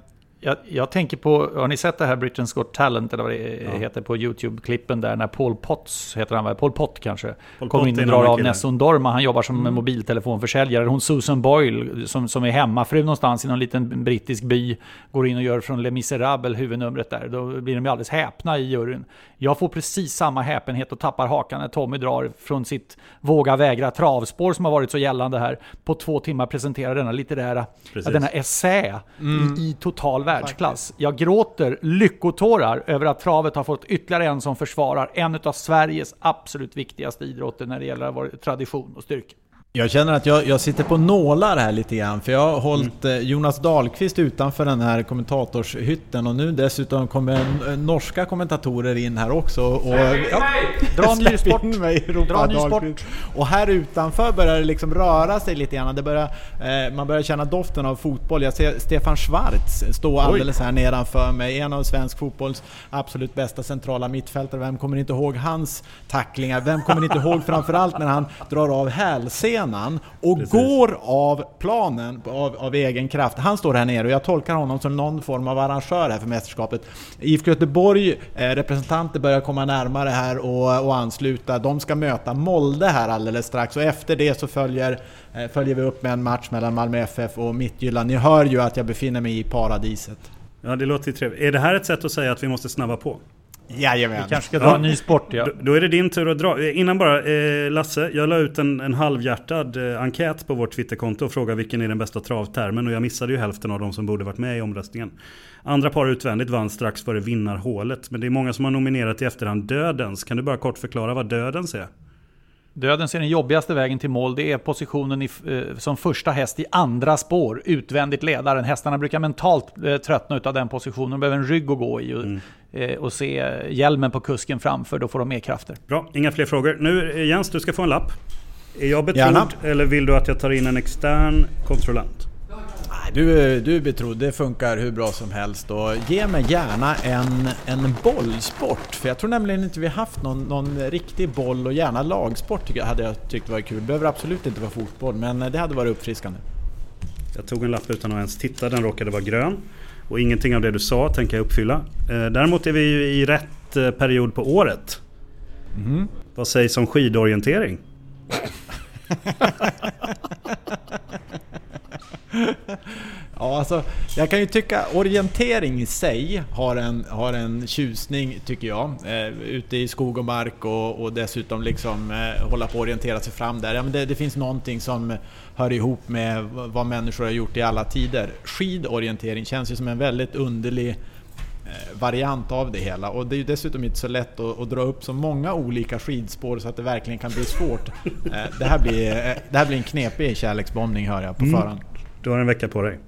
jag, jag, tänker på, har ni sett det här Britain's Got Talent eller vad det ja. heter på YouTube-klippen där när Paul Potts, heter han Paul Pott kanske, Paul kommer in och drar av Nessun Dorma. Han jobbar som mm. mobiltelefonförsäljare. Hon Susan Boyle som, som är hemmafru någonstans i någon liten brittisk by, går in och gör från Les Misérables huvudnumret där. Då blir de ju alldeles häpna i juryn. Jag får precis samma häpenhet och tappar hakan när Tommy drar från sitt våga vägra travspår som har varit så gällande här. På två timmar presenterar denna litterära, denna essä mm. i, i total världsklass. Jag gråter lyckotårar över att travet har fått ytterligare en som försvarar en av Sveriges absolut viktigaste idrotter när det gäller vår tradition och styrka. Jag känner att jag, jag, sitter på nålar här lite grann, för jag har hållit mm. Jonas Dahlqvist utanför den här kommentatorshytten och nu dessutom kommer norska kommentatorer in här också. Och, ja, dra ny sport! Mig, Dra ny sport! Och här utanför börjar det liksom röra sig lite grann. Det börjar, eh, man börjar känna doften av fotboll. Jag ser Stefan Schwarz stå alldeles här nedanför mig. En av svensk fotbolls absolut bästa centrala mittfältare. Vem kommer inte ihåg hans tacklingar? Vem kommer inte ihåg framförallt när han drar av hälsenan arenan och Precis. går av planen av, av, egen kraft. Han står här nere och jag tolkar honom som någon form av arrangör här för mästerskapet. IFK Göteborg, eh, representanter börjar komma närmare här och, och ansluta. De ska möta Molde här alldeles strax och efter det så följer, eh, följer vi upp med en match mellan Malmö FF och Mittjylland. Ni hör ju att jag befinner mig i paradiset. Ja, det låter ju trevligt. Är det här ett sätt att säga att vi måste snabba på? Jajamän. Vi kanske ska dra ja. en ny sport ja. Då, då, är det din tur att dra. Innan bara, eh, Lasse, jag la ut en, en halvhjärtad eh, enkät på vårt Twitterkonto och frågade vilken är den bästa travtermen och jag missade ju hälften av de som borde varit med i omröstningen. Andra par utvändigt vann strax före vinnarhålet, men det är många som har nominerat i efterhand Dödens. Kan du bara kort förklara vad Dödens är? Dödens är den jobbigaste vägen till mål. Det är positionen i, eh, som första häst i andra spår, utvändigt ledaren. Hästarna brukar mentalt eh, tröttna av den positionen. De behöver en rygg att gå i och, mm. eh, och se hjälmen på kusken framför. Då får de mer krafter. Bra, inga fler frågor. Nu eh, Jens, du ska få en lapp. Är jag betrodd eller vill du att jag tar in en extern kontrollant? Du, du är betrodd, det funkar hur bra som helst. Och ge mig gärna en, en bollsport, för jag tror nämligen inte vi haft någon, någon riktig boll och gärna lagsport tycker jag, hade jag tyckt var kul. Det behöver absolut inte vara fotboll, men det hade varit uppfriskande. Jag tog en lapp utan att ens titta, den råkade vara grön. Och ingenting av det du sa tänker jag uppfylla. Eh, däremot är vi ju i rätt eh, period på året. Mm. Vad sägs om skidorientering? ja, alltså, jag kan ju tycka orientering i sig har en, har en tjusning, tycker jag. Eh, ute i skog och mark och, och dessutom liksom eh, hålla på att orientera sig fram där. Ja, men det, det, finns någonting som hör ihop med vad människor har gjort i alla tider. Skidorientering känns ju som en väldigt underlig eh, variant av det hela. Och det är ju dessutom inte så lätt att, att, dra upp så många olika skidspår så att det verkligen kan bli svårt. Eh, det, här blir, eh, det här blir en knepig kärleksbombning hör jag på mm. förhand. Du har en vecka på dig.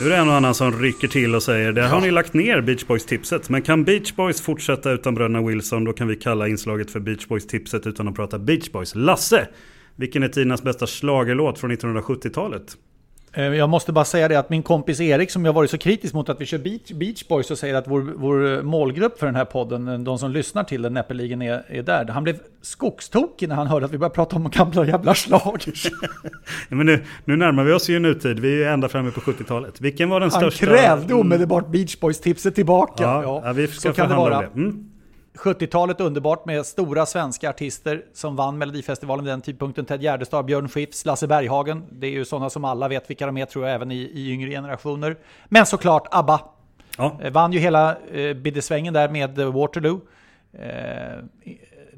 Nu är det en och annan som rycker till och säger där har ni lagt ner Beach Boys-tipset. Men kan Beach Boys fortsätta utan bröderna Wilson då kan vi kalla inslaget för Beach Boys-tipset utan att prata Beach Boys. Lasse! Vilken är tidernas bästa slagerlåt från 1970-talet? Eh, jag måste bara säga det att min kompis Erik som jag varit så kritisk mot att vi kör Beach, Beach Boys och säger att vår, vår målgrupp för den här podden, de som lyssnar till den näppeligen är, är där. Han blev skogstokig när han hörde att vi började prata om gamla jävla ja, men nu, nu närmar vi oss ju nutid, vi är ända framme på 70-talet. Vilken var den han största? Han krävde omedelbart Beach Boys-tipset tillbaka. Ja, ja, ja vi ska så kan det vara. Det. Mm. 70-talet underbart med stora svenska artister som vann Melodifestivalen vid den tidpunkten. Ted Gärdestad, Björn Skifs, Lasse Berghagen. Det är ju sådana som alla vet vilka de är tror jag, även i, i yngre generationer. Men såklart ABBA. Ja. Eh, vann ju hela eh, biddesvängen där med Waterloo. Eh,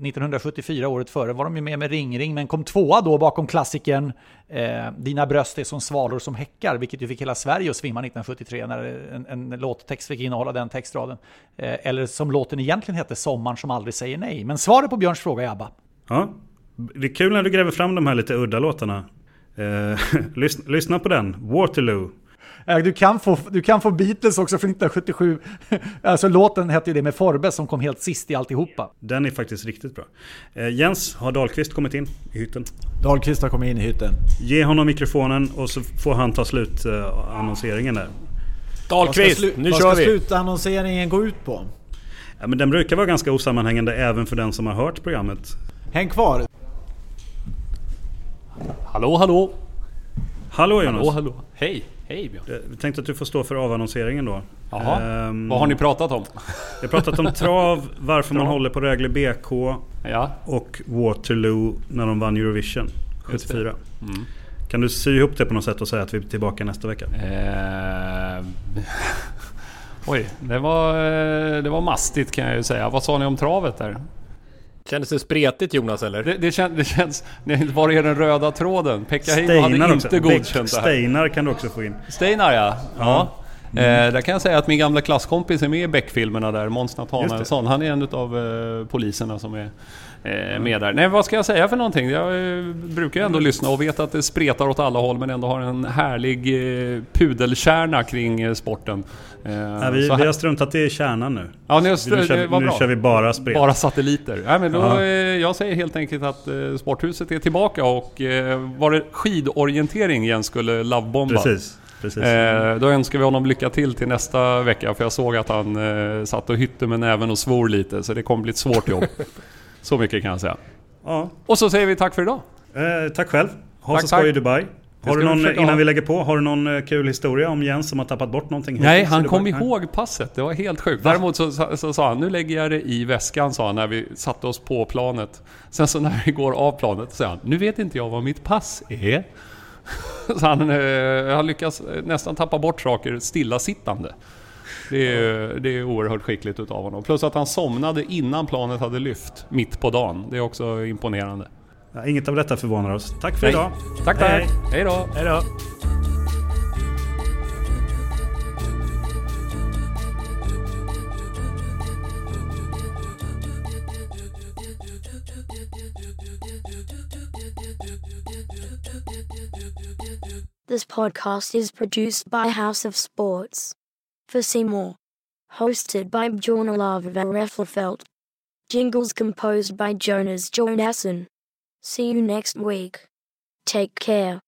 1974, året före, var de ju med med Ring Ring, men kom tvåa då bakom klassikern eh, Dina bröst är som svalor som häckar, vilket ju fick hela Sverige att svimma 1973 när en, en låttext fick innehålla den textraden. Eh, eller som låten egentligen hette, Sommaren som aldrig säger nej. Men svaret på Björns fråga är ABBA. Ja, det är kul när du gräver fram de här lite udda låtarna. Eh, lyssna, lyssna på den, Waterloo. Eh, Du kan, få, du kan få Beatles också från 1977. Alltså låten hette ju det med Forbes som kom helt sist i alltihopa. Den är faktiskt riktigt bra. Eh, Jens, har Dahlqvist kommit in i hytten? Dahlqvist har kommit in i hytten. Ge honom mikrofonen och så får han ta slut eh, annonseringen där. Dahlqvist, Vad ska, slu- nu vad kör ska vi! slutannonseringen gå ut på? Ja, men den brukar vara ganska osammanhängande även för den som har hört programmet. Häng kvar. Hallå, hallå! Hallå Jonas! Hallå, hallå! Hej! Hej Björn! Eh, Vi tänkte att du får stå för avannonseringen då. Jaha, Ehm, vad har ni pratat om? Vi har pratat om trav, varför man håller på Rögle BK Ja, och Waterloo när de vann Eurovision Just det. 74. Mm. Kan du sy ihop det på något sätt och säga att vi är tillbaka nästa vecka? Eh, Oj, det var, eh, det var mastigt kan jag ju säga. Vad sa ni om travet där? Kändes det spretigt Jonas eller? Det, det, kän, det känns... Var är den röda tråden? Pekka Heino hade inte också. godkänt det här. Steinar kan du också få in. Steinar ja. ja. Mm. Eh, där kan jag säga att min gamla klasskompis är med i Beck-filmerna där, Måns Nathanaelsson. Han är en av eh, poliserna som är eh, med där. Nej, vad ska jag säga för någonting? Jag eh, brukar ändå lyssna och vet att det spretar åt alla håll men ändå har en härlig eh, pudelkärna kring eh, sporten. Ja, vi, vi har struntat i kärnan nu. Ja, nu, nu, kör, vi- nu bra. kör vi bara spret. Bara satelliter. Ja, men då, eh, jag säger helt enkelt att Sporthuset är tillbaka och var det skidorientering Jens skulle lovebomba? Precis. Precis. Eh, då önskar vi honom lycka till till nästa vecka för jag såg att han eh, satt och hytte med näven och svor lite så det kommer bli ett svårt jobb. så mycket kan jag säga. Ja. Och så säger vi tack för idag. Eh, tack själv. Ha Tack, så skoj i Dubai. Har du någon, innan ha. vi lägger på, har du någon eh, kul historia om Jens som har tappat bort någonting? Nej, han kom Nej. ihåg passet. Det var helt sjukt. Däremot så, så, så sa han, nu lägger jag det i väskan, sa han när vi satte oss på planet. Sen så när vi går av planet, så säger han, nu vet inte jag vad mitt pass är. Så han, eh, han lyckas nästan tappa bort saker stillasittande. Det är, det är oerhört skickligt utav honom. Plus att han somnade innan planet hade lyft, mitt på dagen. Det är också imponerande. Ja, inget av detta förvånar oss. Tack för Nej. idag. Tack, tack. Hej då. Hej då! This podcast is produced by House of Sports. For Seymour. Hosted by Bjorn Olav van. Jingles composed by Jonas Jonasson. See you next week. Take care.